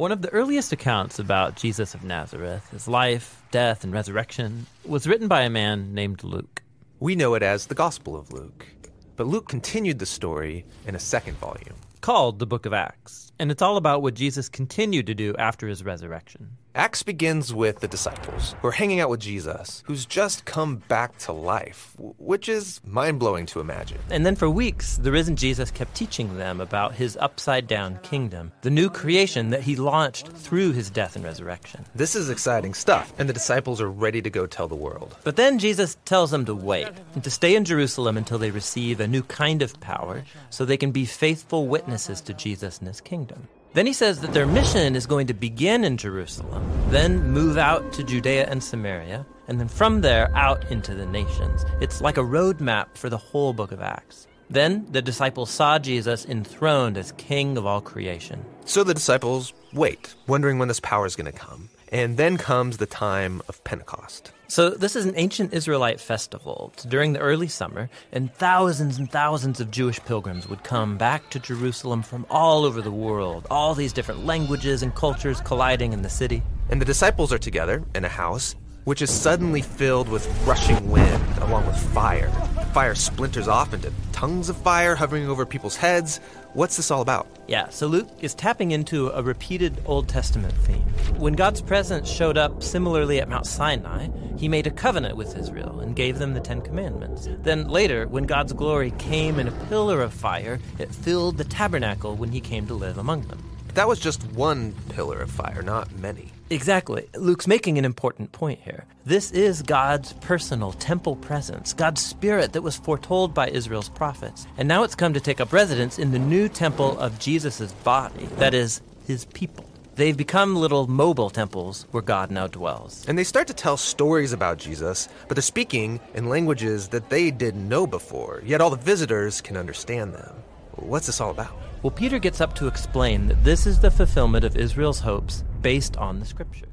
One of the earliest accounts about Jesus of Nazareth, his life, death, and resurrection, was written by a man named Luke. We know it as the Gospel of Luke. But Luke continued the story in a second volume. Called the Book of Acts. And it's all about what Jesus continued to do after his resurrection. Acts begins with the disciples who are hanging out with Jesus, who's just come back to life, which is mind blowing to imagine. And then for weeks, the risen Jesus kept teaching them about his upside down kingdom, the new creation that he launched through his death and resurrection. This is exciting stuff, and the disciples are ready to go tell the world. But then Jesus tells them to wait and to stay in Jerusalem until they receive a new kind of power so they can be faithful witnesses to Jesus and his kingdom. Then he says that their mission is going to begin in Jerusalem, then move out to Judea and Samaria, and then from there out into the nations. It's like a roadmap for the whole book of Acts. Then the disciples saw Jesus enthroned as king of all creation. So the disciples wait, wondering when this power is going to come. And then comes the time of Pentecost. So, this is an ancient Israelite festival. It's during the early summer, and thousands and thousands of Jewish pilgrims would come back to Jerusalem from all over the world, all these different languages and cultures colliding in the city. And the disciples are together in a house, which is suddenly filled with rushing wind along with fire. Fire splinters off into tongues of fire hovering over people's heads. What's this all about? Yeah, so Luke is tapping into a repeated Old Testament theme. When God's presence showed up similarly at Mount Sinai, he made a covenant with Israel and gave them the Ten Commandments. Then later, when God's glory came in a pillar of fire, it filled the tabernacle when he came to live among them. That was just one pillar of fire, not many. Exactly. Luke's making an important point here. This is God's personal temple presence, God's spirit that was foretold by Israel's prophets. And now it's come to take up residence in the new temple of Jesus' body, that is, his people. They've become little mobile temples where God now dwells. And they start to tell stories about Jesus, but they're speaking in languages that they didn't know before, yet all the visitors can understand them. What's this all about? Well, Peter gets up to explain that this is the fulfillment of Israel's hopes based on the scriptures.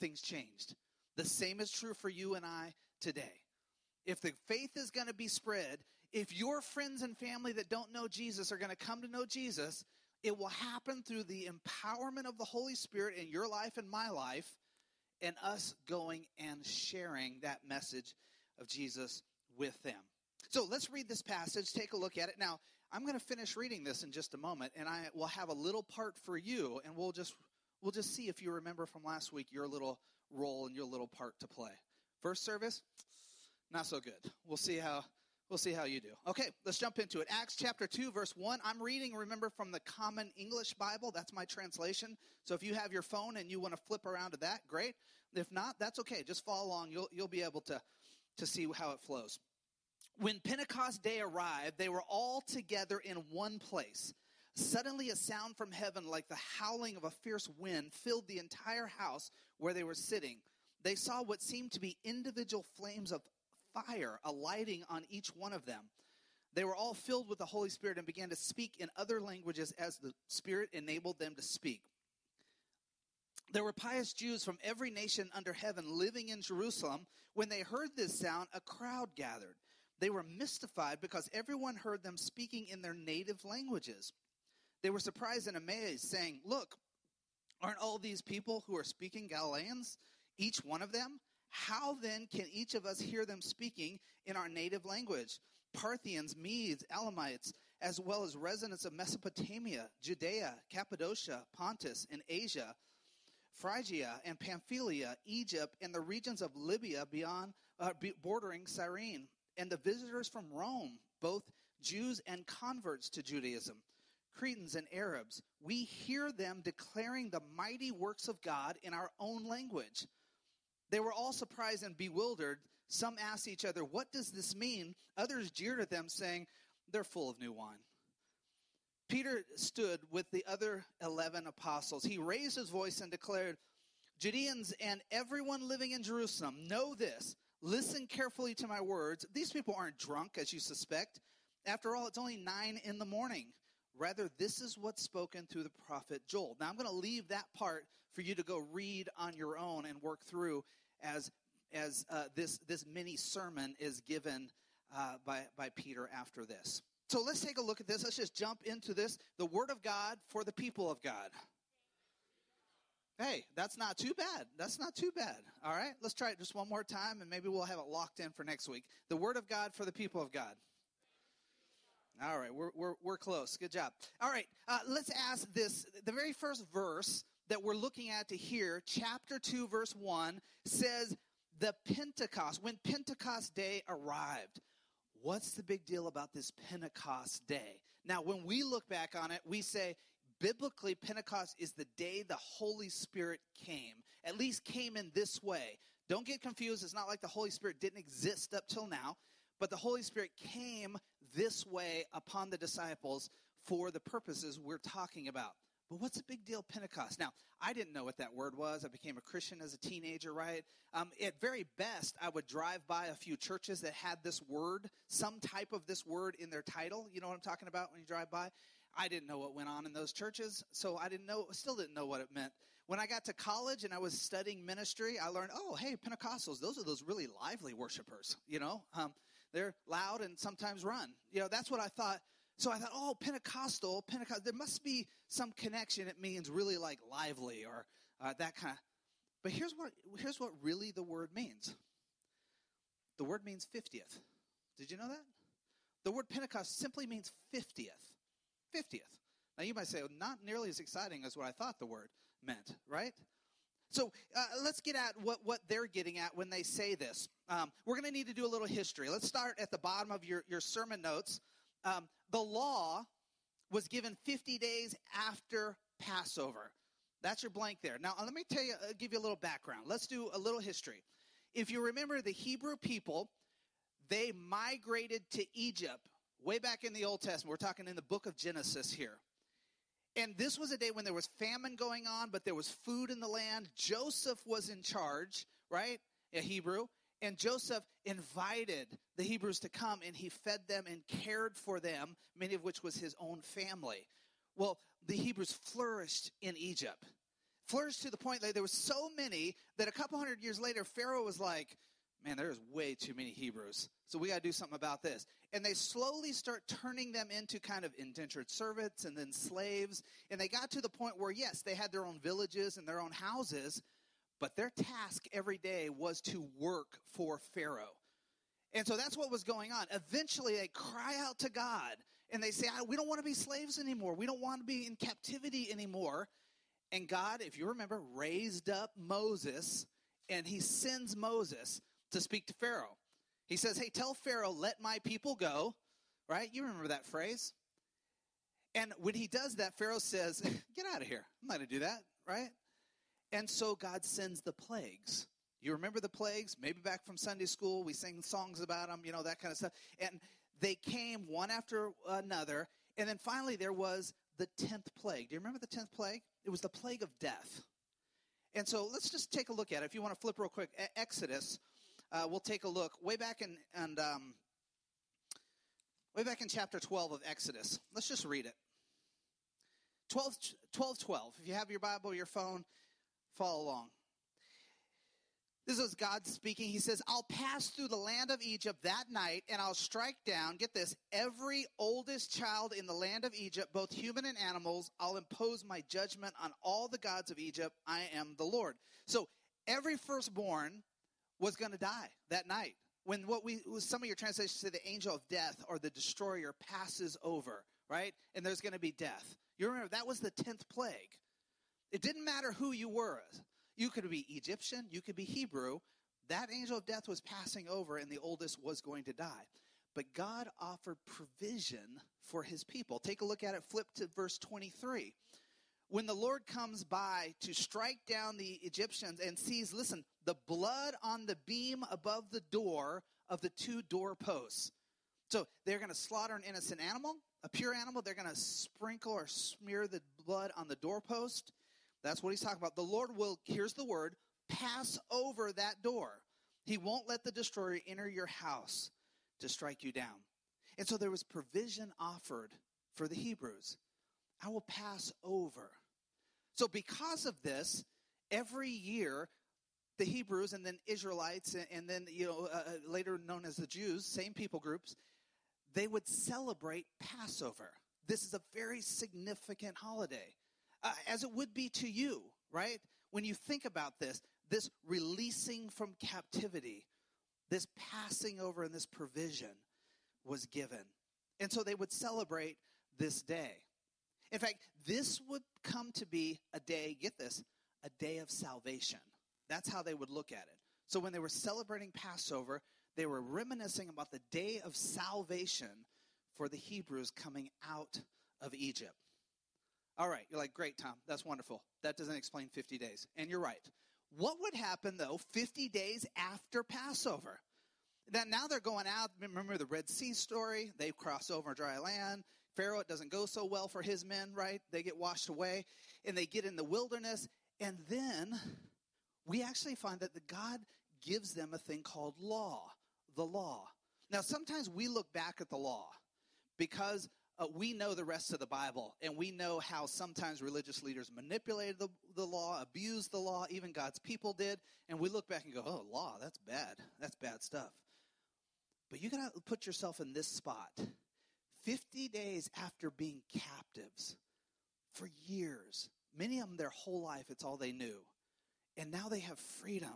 Things changed. The same is true for you and I today. If the faith is going to be spread, if your friends and family that don't know Jesus are going to come to know Jesus, it will happen through the empowerment of the Holy Spirit in your life and my life, and us going and sharing that message of Jesus with them. So let's read this passage, take a look at it. Now, I'm going to finish reading this in just a moment, and I will have a little part for you, and we'll just we'll just see if you remember from last week your little role and your little part to play. First service, not so good. We'll see how we'll see how you do. Okay, let's jump into it. Acts chapter 2 verse 1. I'm reading remember from the Common English Bible. That's my translation. So if you have your phone and you want to flip around to that, great. If not, that's okay. Just follow along. You'll you'll be able to to see how it flows. When Pentecost day arrived, they were all together in one place. Suddenly, a sound from heaven, like the howling of a fierce wind, filled the entire house where they were sitting. They saw what seemed to be individual flames of fire alighting on each one of them. They were all filled with the Holy Spirit and began to speak in other languages as the Spirit enabled them to speak. There were pious Jews from every nation under heaven living in Jerusalem. When they heard this sound, a crowd gathered. They were mystified because everyone heard them speaking in their native languages. They were surprised and amazed, saying, Look, aren't all these people who are speaking Galileans, each one of them? How then can each of us hear them speaking in our native language? Parthians, Medes, Elamites, as well as residents of Mesopotamia, Judea, Cappadocia, Pontus, and Asia, Phrygia and Pamphylia, Egypt, and the regions of Libya beyond uh, bordering Cyrene, and the visitors from Rome, both Jews and converts to Judaism, Cretans and Arabs. We hear them declaring the mighty works of God in our own language. They were all surprised and bewildered. Some asked each other, What does this mean? Others jeered at them, saying, They're full of new wine. Peter stood with the other 11 apostles. He raised his voice and declared, Judeans and everyone living in Jerusalem, know this. Listen carefully to my words. These people aren't drunk, as you suspect. After all, it's only nine in the morning. Rather, this is what's spoken through the prophet Joel. Now, I'm going to leave that part for you to go read on your own and work through as, as uh, this, this mini sermon is given uh, by, by Peter after this. So let's take a look at this. Let's just jump into this. The Word of God for the people of God. Hey, that's not too bad. That's not too bad. All right, let's try it just one more time and maybe we'll have it locked in for next week. The Word of God for the people of God. All right, we're, we're, we're close. Good job. All right, uh, let's ask this. The very first verse that we're looking at to here, chapter 2, verse 1, says, The Pentecost, when Pentecost Day arrived. What's the big deal about this Pentecost Day? Now, when we look back on it, we say, biblically, Pentecost is the day the Holy Spirit came, at least came in this way. Don't get confused. It's not like the Holy Spirit didn't exist up till now. But the Holy Spirit came this way upon the disciples for the purposes we're talking about. But what's the big deal, Pentecost? Now, I didn't know what that word was. I became a Christian as a teenager, right? Um, at very best, I would drive by a few churches that had this word, some type of this word in their title. You know what I'm talking about when you drive by? I didn't know what went on in those churches, so I didn't know, still didn't know what it meant. When I got to college and I was studying ministry, I learned, oh, hey, Pentecostals, those are those really lively worshipers, you know? Um, they're loud and sometimes run. You know, that's what I thought. So I thought, oh, Pentecostal, Pentecost, there must be some connection. It means really like lively or uh, that kind of. But here's what, here's what really the word means the word means 50th. Did you know that? The word Pentecost simply means 50th. 50th. Now you might say, well, not nearly as exciting as what I thought the word meant, right? So uh, let's get at what, what they're getting at when they say this. Um, we're going to need to do a little history. Let's start at the bottom of your, your sermon notes. Um, the law was given 50 days after Passover. That's your blank there. Now, let me tell you, uh, give you a little background. Let's do a little history. If you remember the Hebrew people, they migrated to Egypt way back in the Old Testament. We're talking in the book of Genesis here. And this was a day when there was famine going on, but there was food in the land. Joseph was in charge, right? A Hebrew. And Joseph invited the Hebrews to come and he fed them and cared for them, many of which was his own family. Well, the Hebrews flourished in Egypt. Flourished to the point that there were so many that a couple hundred years later, Pharaoh was like, man, there's way too many Hebrews. So we got to do something about this. And they slowly start turning them into kind of indentured servants and then slaves. And they got to the point where, yes, they had their own villages and their own houses, but their task every day was to work for Pharaoh. And so that's what was going on. Eventually, they cry out to God and they say, We don't want to be slaves anymore. We don't want to be in captivity anymore. And God, if you remember, raised up Moses and he sends Moses to speak to Pharaoh. He says, Hey, tell Pharaoh, let my people go. Right? You remember that phrase? And when he does that, Pharaoh says, Get out of here. I'm not going to do that. Right? And so God sends the plagues. You remember the plagues? Maybe back from Sunday school, we sang songs about them, you know, that kind of stuff. And they came one after another. And then finally, there was the 10th plague. Do you remember the 10th plague? It was the plague of death. And so let's just take a look at it. If you want to flip real quick, Exodus, uh, we'll take a look way back in and um, way back in chapter 12 of Exodus. Let's just read it. 12, 12, 12. If you have your Bible your phone, follow along. This is God speaking. He says, I'll pass through the land of Egypt that night, and I'll strike down, get this, every oldest child in the land of Egypt, both human and animals. I'll impose my judgment on all the gods of Egypt. I am the Lord. So every firstborn was going to die that night. When what we, some of your translations say the angel of death or the destroyer passes over, right? And there's going to be death. You remember, that was the 10th plague. It didn't matter who you were. You could be Egyptian, you could be Hebrew. That angel of death was passing over, and the oldest was going to die. But God offered provision for his people. Take a look at it, flip to verse 23. When the Lord comes by to strike down the Egyptians and sees, listen, the blood on the beam above the door of the two doorposts. So they're going to slaughter an innocent animal, a pure animal. They're going to sprinkle or smear the blood on the doorpost. That's what he's talking about. The Lord will, here's the word, pass over that door. He won't let the destroyer enter your house to strike you down. And so there was provision offered for the Hebrews. I will pass over. So, because of this, every year, the Hebrews and then Israelites, and then, you know, uh, uh, later known as the Jews, same people groups, they would celebrate Passover. This is a very significant holiday uh, as it would be to you, right? When you think about this, this releasing from captivity, this passing over and this provision was given. And so they would celebrate this day. In fact, this would come to be a day, get this, a day of salvation. That's how they would look at it. So when they were celebrating Passover, they were reminiscing about the day of salvation for the Hebrews coming out of Egypt. All right, you're like, great, Tom, that's wonderful. That doesn't explain 50 days. And you're right. What would happen, though, 50 days after Passover? That now they're going out. Remember the Red Sea story? They cross over dry land. Pharaoh, it doesn't go so well for his men, right? They get washed away and they get in the wilderness. And then we actually find that the God gives them a thing called law, the law. Now, sometimes we look back at the law because uh, we know the rest of the Bible, and we know how sometimes religious leaders manipulated the, the law, abused the law, even God's people did. And we look back and go, oh, law, that's bad. That's bad stuff. But you got to put yourself in this spot. 50 days after being captives for years, many of them their whole life, it's all they knew. And now they have freedom.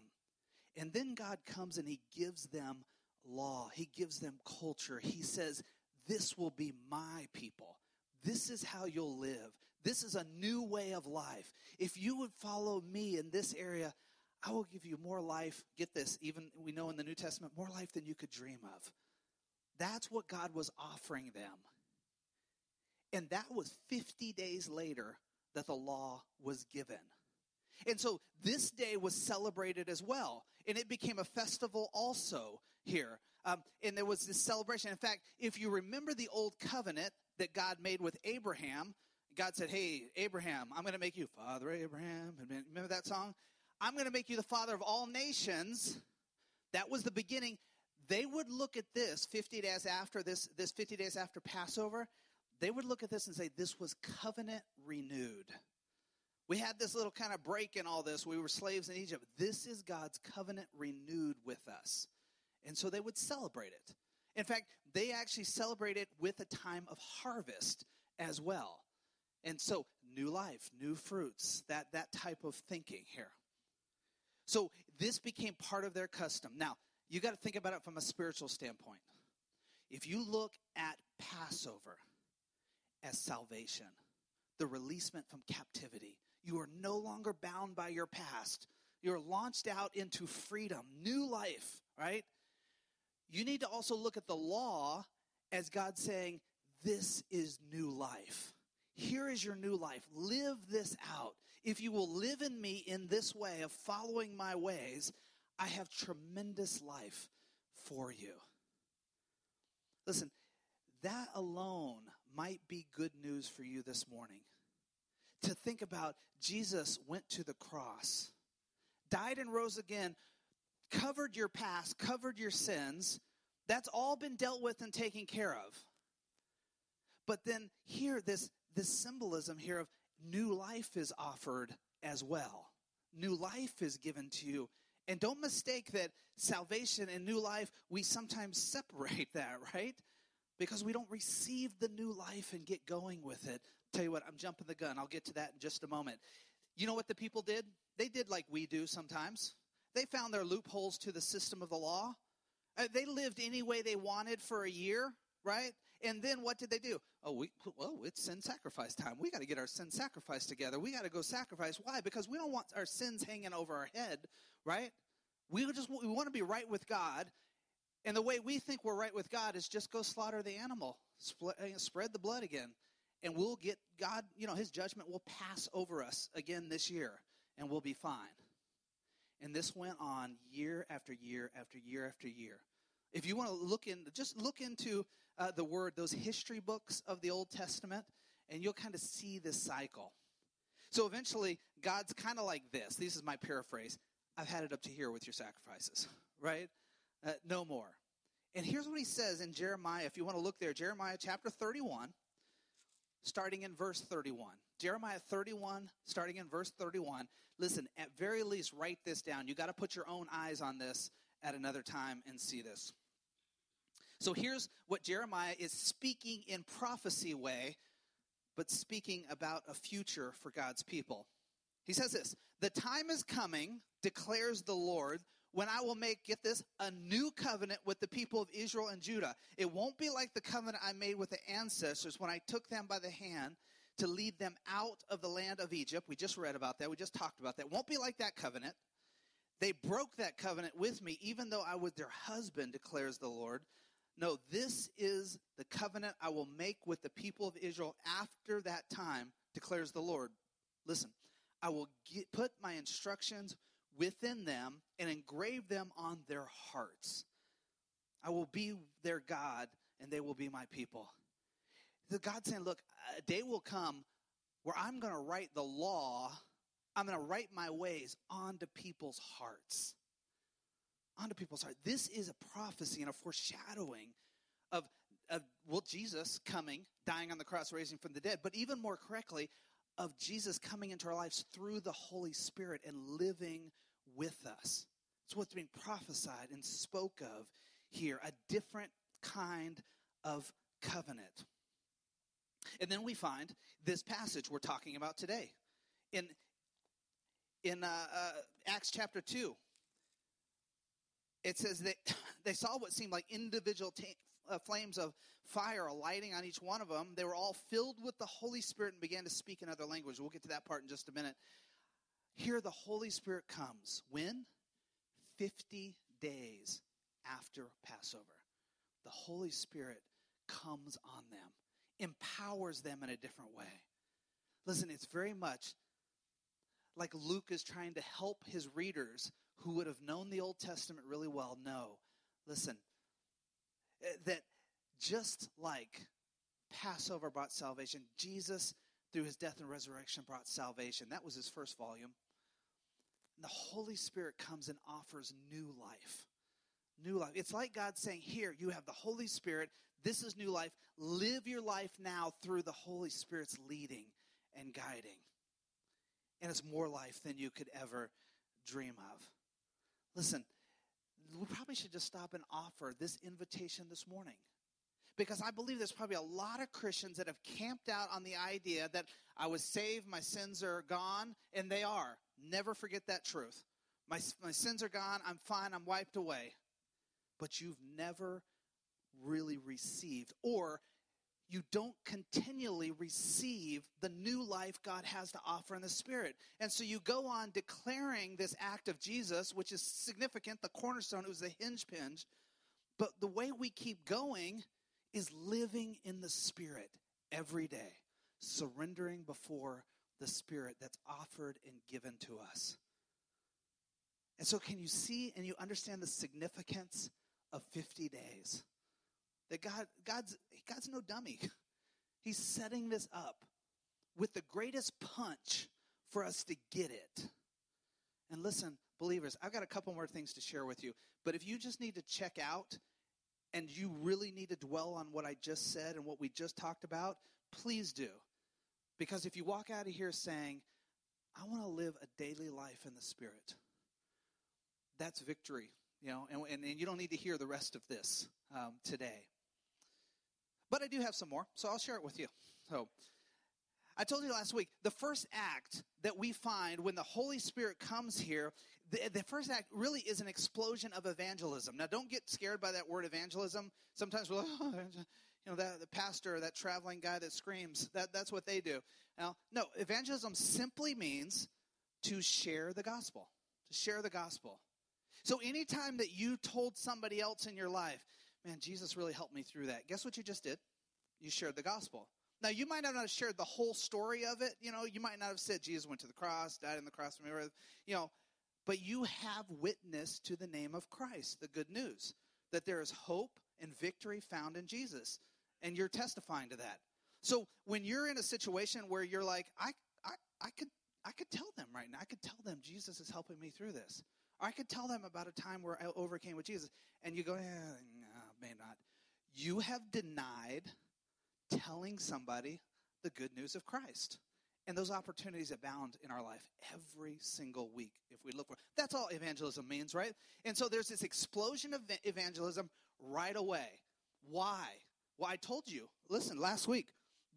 And then God comes and He gives them law, He gives them culture. He says, this will be my people. This is how you'll live. This is a new way of life. If you would follow me in this area, I will give you more life. Get this, even we know in the New Testament, more life than you could dream of. That's what God was offering them. And that was 50 days later that the law was given. And so this day was celebrated as well. And it became a festival also here. Um, and there was this celebration. In fact, if you remember the old covenant that God made with Abraham, God said, Hey, Abraham, I'm going to make you Father Abraham. Remember that song? I'm going to make you the father of all nations. That was the beginning. They would look at this 50 days after this, this 50 days after Passover. They would look at this and say, This was covenant renewed. We had this little kind of break in all this. We were slaves in Egypt. This is God's covenant renewed with us. And so they would celebrate it. In fact, they actually celebrate it with a time of harvest as well. And so, new life, new fruits, that, that type of thinking here. So, this became part of their custom. Now, you got to think about it from a spiritual standpoint. If you look at Passover as salvation, the releasement from captivity, you are no longer bound by your past. You're launched out into freedom, new life, right? you need to also look at the law as God saying, This is new life. Here is your new life. Live this out. If you will live in me in this way of following my ways, I have tremendous life for you. Listen, that alone might be good news for you this morning. To think about Jesus went to the cross, died and rose again, covered your past, covered your sins. That's all been dealt with and taken care of. But then here, this, this symbolism here of new life is offered as well. New life is given to you. And don't mistake that salvation and new life, we sometimes separate that, right? Because we don't receive the new life and get going with it. Tell you what, I'm jumping the gun. I'll get to that in just a moment. You know what the people did? They did like we do sometimes. They found their loopholes to the system of the law. Uh, they lived any way they wanted for a year, right? And then what did they do? Oh, we well, it's sin sacrifice time. We got to get our sin sacrifice together. We got to go sacrifice. Why? Because we don't want our sins hanging over our head, right? We just we want to be right with God, and the way we think we're right with God is just go slaughter the animal, uh, spread the blood again, and we'll get God. You know, His judgment will pass over us again this year, and we'll be fine. And this went on year after year after year after year. If you want to look in, just look into uh, the word, those history books of the Old Testament, and you'll kind of see this cycle. So eventually, God's kind of like this. This is my paraphrase. I've had it up to here with your sacrifices, right? Uh, no more. And here's what he says in Jeremiah, if you want to look there, Jeremiah chapter 31, starting in verse 31. Jeremiah 31, starting in verse 31. Listen, at very least, write this down. You got to put your own eyes on this at another time and see this. So here's what Jeremiah is speaking in prophecy way, but speaking about a future for God's people. He says this The time is coming, declares the Lord, when I will make, get this, a new covenant with the people of Israel and Judah. It won't be like the covenant I made with the ancestors when I took them by the hand to lead them out of the land of Egypt. We just read about that. We just talked about that. It won't be like that covenant. They broke that covenant with me, even though I was their husband, declares the Lord. No, this is the covenant I will make with the people of Israel after that time, declares the Lord. Listen, I will get, put my instructions within them and engrave them on their hearts. I will be their God, and they will be my people. The God saying, Look, a day will come where I'm going to write the law, I'm going to write my ways onto people's hearts onto people's heart. This is a prophecy and a foreshadowing of, of well, Jesus coming, dying on the cross, raising from the dead, but even more correctly, of Jesus coming into our lives through the Holy Spirit and living with us. It's what's being prophesied and spoke of here, a different kind of covenant. And then we find this passage we're talking about today. In, in uh, uh, Acts chapter 2, it says that they saw what seemed like individual uh, flames of fire alighting on each one of them. They were all filled with the Holy Spirit and began to speak in other languages. We'll get to that part in just a minute. Here, the Holy Spirit comes. When? 50 days after Passover. The Holy Spirit comes on them, empowers them in a different way. Listen, it's very much like Luke is trying to help his readers who would have known the Old Testament really well know listen, eh, that just like Passover brought salvation, Jesus, through his death and resurrection, brought salvation. That was his first volume. And the Holy Spirit comes and offers new life. New life. It's like God saying, Here, you have the Holy Spirit. This is new life. Live your life now through the Holy Spirit's leading and guiding. And it's more life than you could ever dream of. Listen, we probably should just stop and offer this invitation this morning. Because I believe there's probably a lot of Christians that have camped out on the idea that I was saved, my sins are gone, and they are. Never forget that truth. My, my sins are gone, I'm fine, I'm wiped away. But you've never really received, or you don't continually receive the new life God has to offer in the Spirit. And so you go on declaring this act of Jesus, which is significant, the cornerstone, it was the hinge pinch. But the way we keep going is living in the Spirit every day, surrendering before the Spirit that's offered and given to us. And so, can you see and you understand the significance of 50 days? That God, God's, God's no dummy. He's setting this up with the greatest punch for us to get it. And listen, believers, I've got a couple more things to share with you. But if you just need to check out and you really need to dwell on what I just said and what we just talked about, please do. Because if you walk out of here saying, I want to live a daily life in the Spirit, that's victory, you know, and, and, and you don't need to hear the rest of this um, today. But I do have some more, so I'll share it with you. So, I told you last week, the first act that we find when the Holy Spirit comes here, the, the, first act really is an explosion of evangelism. Now, don't get scared by that word evangelism. Sometimes we're like, oh, you know, that the pastor, that traveling guy that screams, that, that's what they do. Now, no, evangelism simply means to share the gospel, to share the gospel. So anytime that you told somebody else in your life, man, Jesus really helped me through that, guess what you just did? You shared the gospel. Now, you might not have shared the whole story of it. You know, you might not have said Jesus went to the cross, died on the cross, you know, but you have witness to the name of Christ, the good news, that there is hope and victory found in Jesus. And you're testifying to that. So when you're in a situation where you're like, I, I, I could I could tell them right now, I could tell them Jesus is helping me through this. Or I could tell them about a time where I overcame with Jesus. And you go, eh, may not. You have denied telling somebody the good news of Christ. And those opportunities abound in our life every single week if we look for. It. That's all evangelism means, right? And so there's this explosion of evangelism right away. Why? Well, I told you. Listen, last week,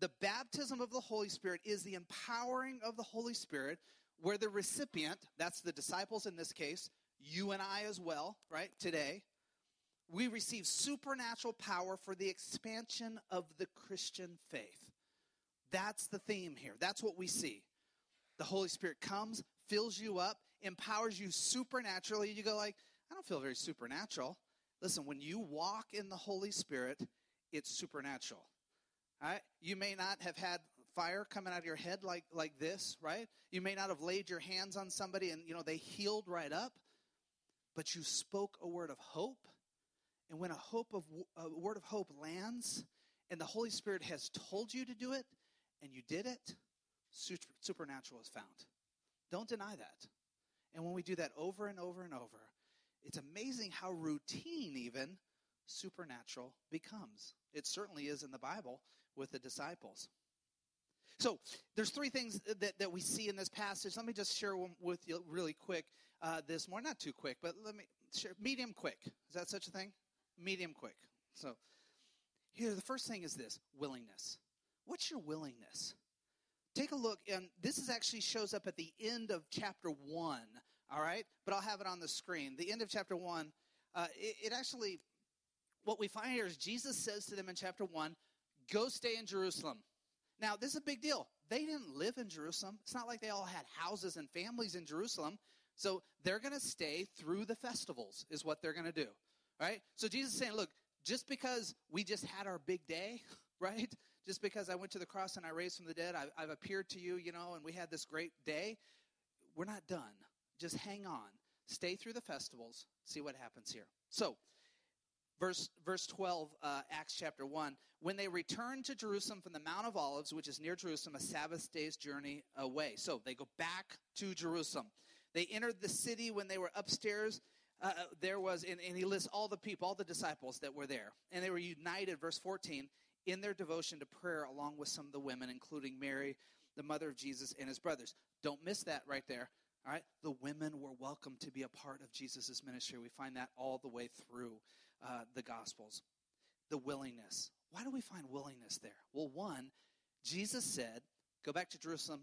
the baptism of the Holy Spirit is the empowering of the Holy Spirit where the recipient, that's the disciples in this case, you and I as well, right? Today, we receive supernatural power for the expansion of the Christian faith. That's the theme here. That's what we see. The Holy Spirit comes, fills you up, empowers you supernaturally. You go like, I don't feel very supernatural. Listen, when you walk in the Holy Spirit, it's supernatural. All right? You may not have had fire coming out of your head like, like this, right? You may not have laid your hands on somebody and, you know, they healed right up, but you spoke a word of hope and when a hope of a word of hope lands and the Holy Spirit has told you to do it and you did it, supernatural is found. Don't deny that. And when we do that over and over and over, it's amazing how routine even supernatural becomes. It certainly is in the Bible with the disciples. So there's three things that, that we see in this passage. Let me just share one with you really quick uh, this morning. Not too quick, but let me share medium quick. Is that such a thing? Medium quick. So, here, the first thing is this willingness. What's your willingness? Take a look, and this is actually shows up at the end of chapter 1, all right? But I'll have it on the screen. The end of chapter 1, uh, it, it actually, what we find here is Jesus says to them in chapter 1, go stay in Jerusalem. Now, this is a big deal. They didn't live in Jerusalem. It's not like they all had houses and families in Jerusalem. So they're going to stay through the festivals, is what they're going to do. Right? So Jesus is saying, look, just because we just had our big day, right? Just because I went to the cross and I raised from the dead, I've, I've appeared to you, you know, and we had this great day, we're not done. Just hang on. Stay through the festivals. See what happens here. So, verse verse 12 uh, acts chapter 1 when they returned to jerusalem from the mount of olives which is near jerusalem a sabbath day's journey away so they go back to jerusalem they entered the city when they were upstairs uh, uh, there was, and, and he lists all the people, all the disciples that were there. And they were united, verse 14, in their devotion to prayer along with some of the women, including Mary, the mother of Jesus, and his brothers. Don't miss that right there. All right? The women were welcome to be a part of Jesus' ministry. We find that all the way through uh, the Gospels. The willingness. Why do we find willingness there? Well, one, Jesus said, go back to Jerusalem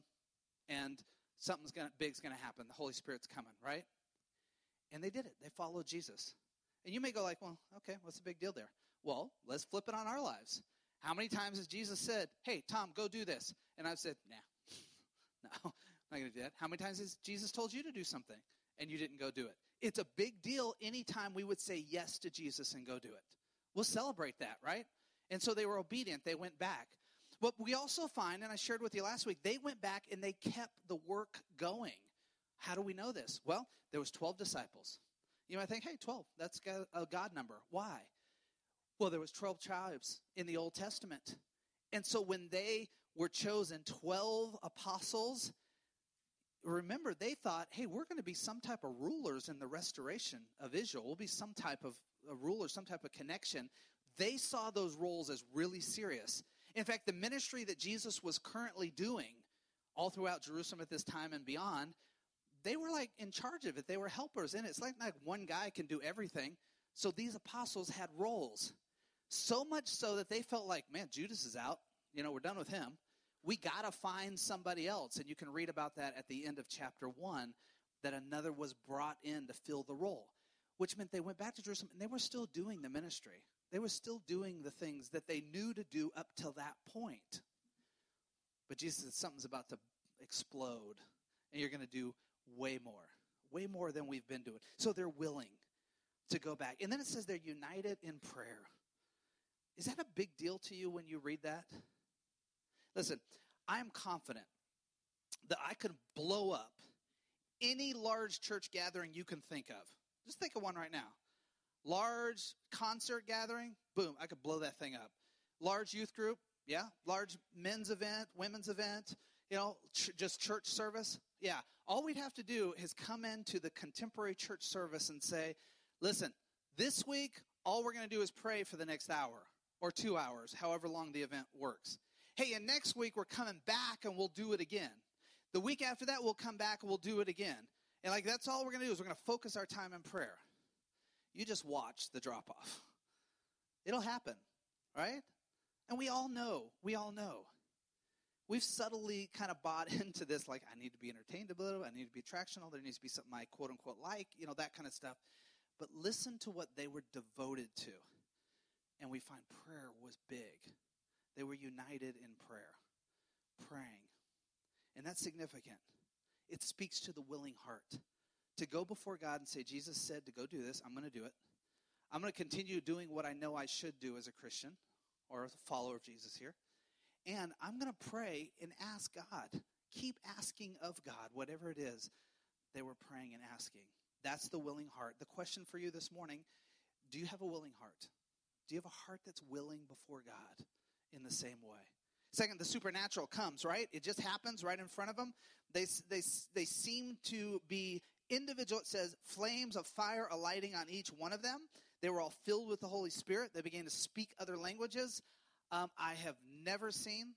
and something's gonna big's gonna happen. The Holy Spirit's coming, right? And they did it. They followed Jesus. And you may go like, well, okay, what's the big deal there? Well, let's flip it on our lives. How many times has Jesus said, hey, Tom, go do this? And I've said, nah, no, I'm not going to do that. How many times has Jesus told you to do something and you didn't go do it? It's a big deal anytime we would say yes to Jesus and go do it. We'll celebrate that, right? And so they were obedient. They went back. What we also find, and I shared with you last week, they went back and they kept the work going. How do we know this? Well, there was 12 disciples. You might think, hey, 12, that's a God number. Why? Well, there was 12 tribes in the Old Testament. And so when they were chosen 12 apostles, remember they thought, hey, we're going to be some type of rulers in the restoration of Israel. We'll be some type of a ruler, some type of connection. They saw those roles as really serious. In fact, the ministry that Jesus was currently doing all throughout Jerusalem at this time and beyond, they were like in charge of it. They were helpers in it. It's like, like one guy can do everything. So these apostles had roles. So much so that they felt like, man, Judas is out. You know, we're done with him. We got to find somebody else. And you can read about that at the end of chapter one that another was brought in to fill the role, which meant they went back to Jerusalem and they were still doing the ministry. They were still doing the things that they knew to do up till that point. But Jesus said something's about to explode, and you're going to do way more, way more than we've been doing. So they're willing to go back. And then it says they're united in prayer. Is that a big deal to you when you read that? Listen, I am confident that I could blow up any large church gathering you can think of. Just think of one right now. Large concert gathering, boom, I could blow that thing up. Large youth group, yeah. Large men's event, women's event, you know, ch- just church service, yeah. All we'd have to do is come into the contemporary church service and say, listen, this week, all we're going to do is pray for the next hour or two hours, however long the event works. Hey, and next week we're coming back and we'll do it again. The week after that, we'll come back and we'll do it again. And like that's all we're going to do is we're going to focus our time in prayer. You just watch the drop off. It'll happen, right? And we all know, we all know. We've subtly kind of bought into this, like, I need to be entertained a little, I need to be attractional, there needs to be something I quote unquote like, you know, that kind of stuff. But listen to what they were devoted to. And we find prayer was big. They were united in prayer, praying. And that's significant. It speaks to the willing heart to go before God and say, Jesus said to go do this, I'm going to do it. I'm going to continue doing what I know I should do as a Christian or a follower of Jesus here. And I'm going to pray and ask God. Keep asking of God, whatever it is they were praying and asking. That's the willing heart. The question for you this morning do you have a willing heart? Do you have a heart that's willing before God in the same way? Second, the supernatural comes, right? It just happens right in front of them. They, they, they seem to be individual. It says flames of fire alighting on each one of them. They were all filled with the Holy Spirit. They began to speak other languages. Um, I have never seen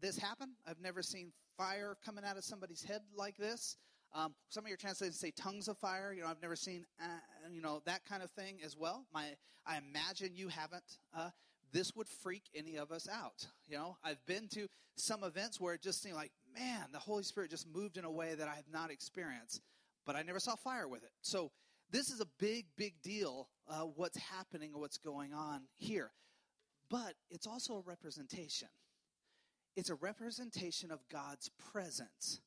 this happen. I've never seen fire coming out of somebody's head like this. Um, some of your translations say tongues of fire. You know, I've never seen, uh, you know, that kind of thing as well. My, I imagine you haven't. Uh, this would freak any of us out. You know, I've been to some events where it just seemed like, man, the Holy Spirit just moved in a way that I have not experienced, but I never saw fire with it. So this is a big, big deal. Uh, what's happening, what's going on here, but it's also a representation. It's a representation of God's presence.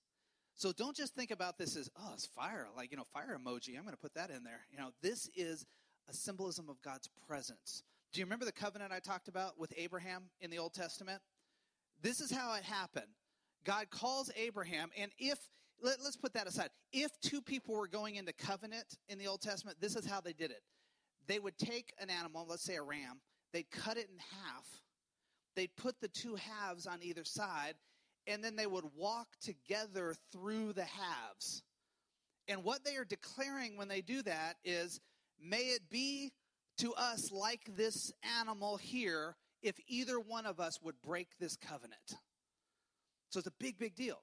So don't just think about this as, oh, it's fire, like, you know, fire emoji. I'm going to put that in there. You know, this is a symbolism of God's presence. Do you remember the covenant I talked about with Abraham in the Old Testament? This is how it happened. God calls Abraham, and if, let, us put that aside, if two people were going into covenant in the Old Testament, this is how they did it. They would take an animal, let's say a ram, they'd cut it in half, they'd put the two halves on either side, and then they would walk together through the halves. And what they are declaring when they do that is, may it be to us like this animal here if either one of us would break this covenant. So it's a big, big deal.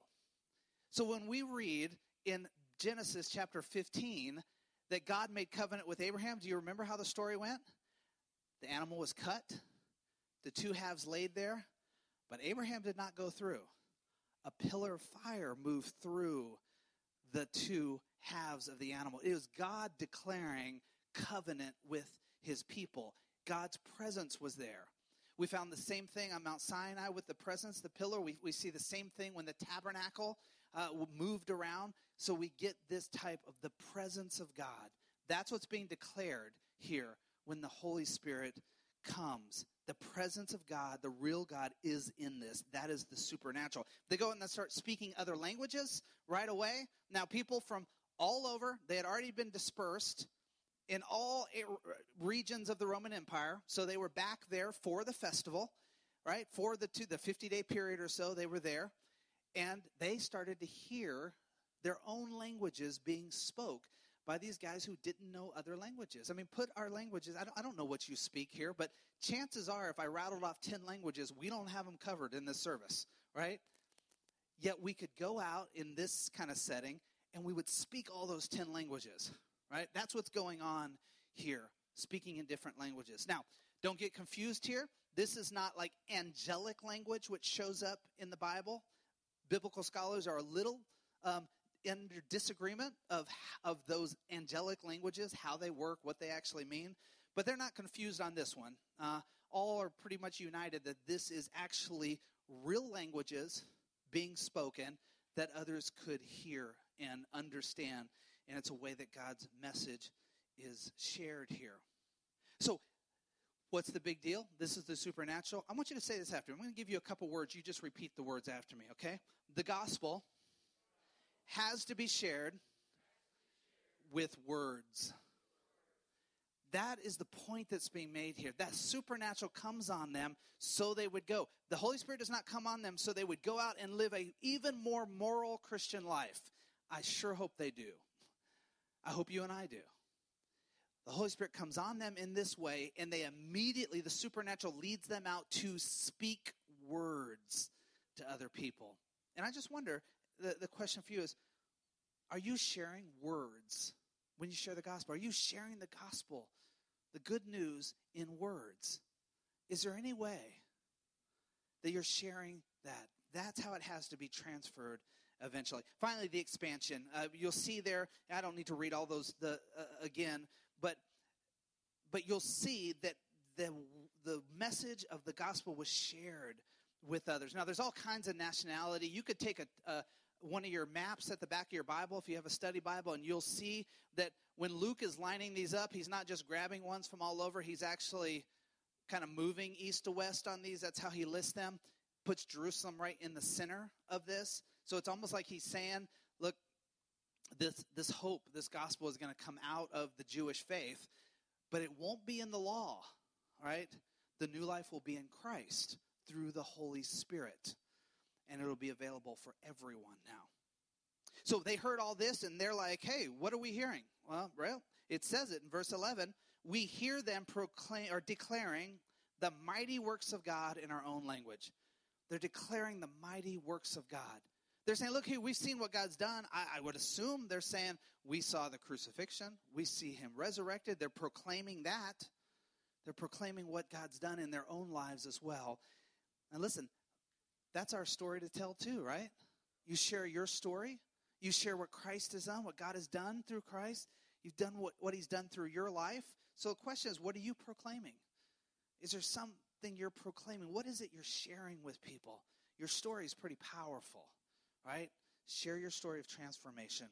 So when we read in Genesis chapter 15 that God made covenant with Abraham, do you remember how the story went? The animal was cut, the two halves laid there, but Abraham did not go through a pillar of fire moved through the two halves of the animal. It was God declaring covenant with his people. God's presence was there. We found the same thing on Mount Sinai with the presence, the pillar. We, we see the same thing when the tabernacle uh, moved around. So we get this type of the presence of God. That's what's being declared here when the Holy Spirit comes the presence of God, the real God, is in this. That is the supernatural. They go and they start speaking other languages right away. Now, people from all over, they had already been dispersed in all regions of the Roman Empire. So they were back there for the festival. right? For the two, the 50 day period or so, they were there, and they started to hear their own languages being spoke by these guys who didn't know other languages. I mean, put our languages, I don't, I don't know what you speak here, but chances are if I rattled off 10 languages, we don't have them covered in this service, right? Yet we could go out in this kind of setting and we would speak all those 10 languages, right? That's what's going on here, speaking in different languages. Now, don't get confused here. This is not like angelic language, which shows up in the Bible. Biblical scholars are a little um, under disagreement of, of those angelic languages, how they work, what they actually mean. But they're not confused on this one. Uh, all are pretty much united that this is actually real languages being spoken that others could hear and understand. And it's a way that God's message is shared here. So, what's the big deal? This is the supernatural. I want you to say this after. I'm going to give you a couple words. You just repeat the words after me, okay? The gospel has to be shared with words. That is the point that's being made here. That supernatural comes on them so they would go. The Holy Spirit does not come on them so they would go out and live a even more moral Christian life. I sure hope they do. I hope you and I do. The Holy Spirit comes on them in this way, and they immediately, the supernatural leads them out to speak words to other people. And I just wonder the, the question for you is are you sharing words when you share the gospel? Are you sharing the gospel, the good news, in words? Is there any way that you're sharing that? That's how it has to be transferred eventually. Finally, the expansion. Uh, you'll see there. I don't need to read all those the, uh, again, but but you'll see that the the message of the gospel was shared with others. Now, there's all kinds of nationality. You could take a, a one of your maps at the back of your Bible, if you have a study Bible, and you'll see that when Luke is lining these up, he's not just grabbing ones from all over, he's actually kind of moving east to west on these. That's how he lists them. Puts Jerusalem right in the center of this. So it's almost like he's saying, look, this, this hope, this gospel is going to come out of the Jewish faith, but it won't be in the law, right? The new life will be in Christ through the Holy Spirit and it'll be available for everyone now. So they heard all this and they're like, hey, what are we hearing? Well, well, it says it in verse 11. We hear them proclaim or declaring the mighty works of God in our own language. They're declaring the mighty works of God. They're saying, look, here, we've seen what God's done. I, I would assume they're saying, we saw the crucifixion, we see him resurrected. They're proclaiming that. They're proclaiming what God's done in their own lives as well. And listen, that's our story to tell too, right? You share your story. You share what Christ has done, what God has done through Christ. You've done what, what He's done through your life. So the question is, what are you proclaiming? Is there something you're proclaiming? What is it you're sharing with people? Your story is pretty powerful, right? Share your story of transformation.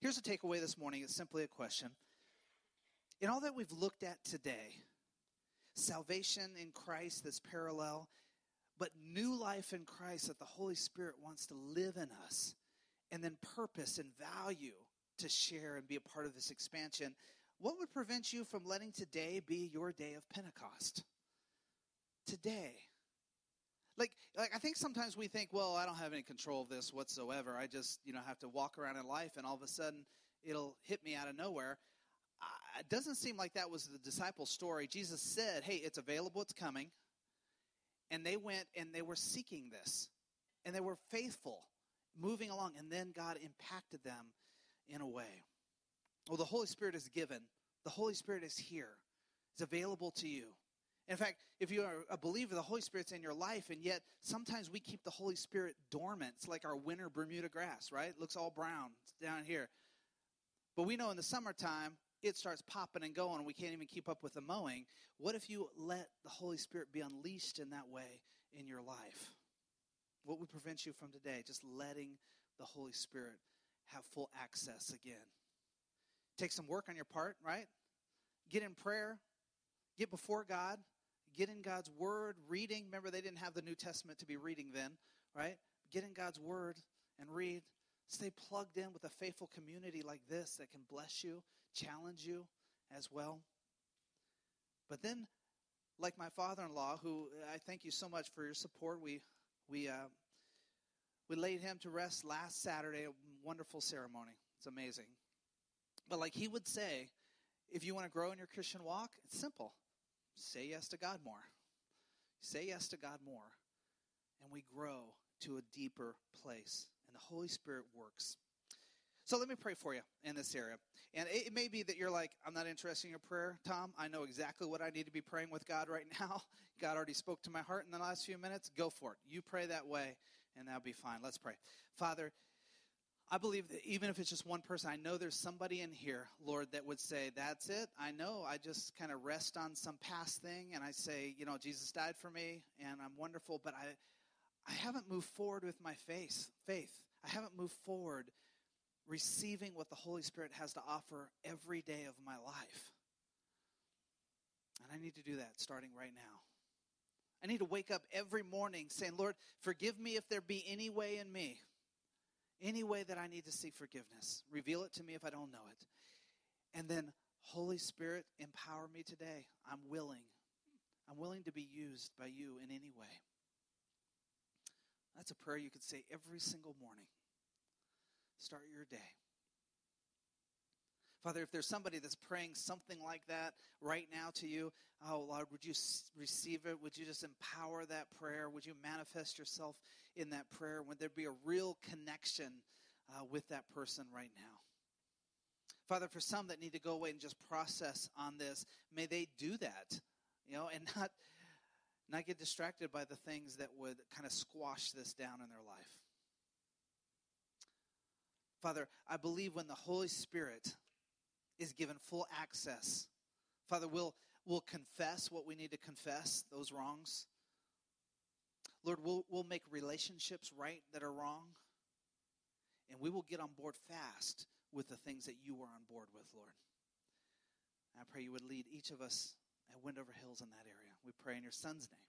Here's a takeaway this morning. It's simply a question. In all that we've looked at today, salvation in Christ this parallel, but new life in Christ that the Holy Spirit wants to live in us, and then purpose and value to share and be a part of this expansion. What would prevent you from letting today be your day of Pentecost? Today. Like, like I think sometimes we think, well, I don't have any control of this whatsoever. I just, you know, have to walk around in life and all of a sudden it'll hit me out of nowhere. It doesn't seem like that was the disciples' story. Jesus said, hey, it's available, it's coming. And they went and they were seeking this. And they were faithful, moving along. And then God impacted them in a way. Well, the Holy Spirit is given, the Holy Spirit is here, it's available to you. In fact, if you are a believer, the Holy Spirit's in your life, and yet sometimes we keep the Holy Spirit dormant. It's like our winter Bermuda grass, right? It looks all brown down here. But we know in the summertime, it starts popping and going. We can't even keep up with the mowing. What if you let the Holy Spirit be unleashed in that way in your life? What would prevent you from today? Just letting the Holy Spirit have full access again. Take some work on your part, right? Get in prayer, get before God, get in God's Word, reading. Remember, they didn't have the New Testament to be reading then, right? Get in God's Word and read. Stay plugged in with a faithful community like this that can bless you, challenge you as well. But then like my father-in-law, who I thank you so much for your support. We we uh, we laid him to rest last Saturday. A wonderful ceremony. It's amazing. But like he would say, if you want to grow in your Christian walk, it's simple. Say yes to God more. Say yes to God more. And we grow to a deeper place. And the Holy Spirit works. So let me pray for you in this area. And it may be that you're like, I'm not interested in your prayer, Tom. I know exactly what I need to be praying with God right now. God already spoke to my heart in the last few minutes. Go for it. You pray that way, and that'll be fine. Let's pray. Father, I believe that even if it's just one person, I know there's somebody in here, Lord, that would say, That's it. I know. I just kind of rest on some past thing and I say, You know, Jesus died for me and I'm wonderful, but I, I haven't moved forward with my faith. Faith. I haven't moved forward receiving what the Holy Spirit has to offer every day of my life. And I need to do that starting right now. I need to wake up every morning saying, Lord, forgive me if there be any way in me any way that I need to seek forgiveness. Reveal it to me if I don't know it. And then, Holy Spirit, empower me today. I'm willing. I'm willing to be used by you in any way. That's a prayer you could say every single morning. Start your day. Father, if there's somebody that's praying something like that right now to you, oh Lord, would you receive it? Would you just empower that prayer? Would you manifest yourself in that prayer? Would there be a real connection uh, with that person right now? Father, for some that need to go away and just process on this, may they do that, you know, and not not get distracted by the things that would kind of squash this down in their life. Father, I believe when the Holy Spirit is given full access. Father, we'll, we'll confess what we need to confess, those wrongs. Lord, we'll, we'll make relationships right that are wrong. And we will get on board fast with the things that you are on board with, Lord. I pray you would lead each of us at Windover Hills in that area. We pray in your Son's name.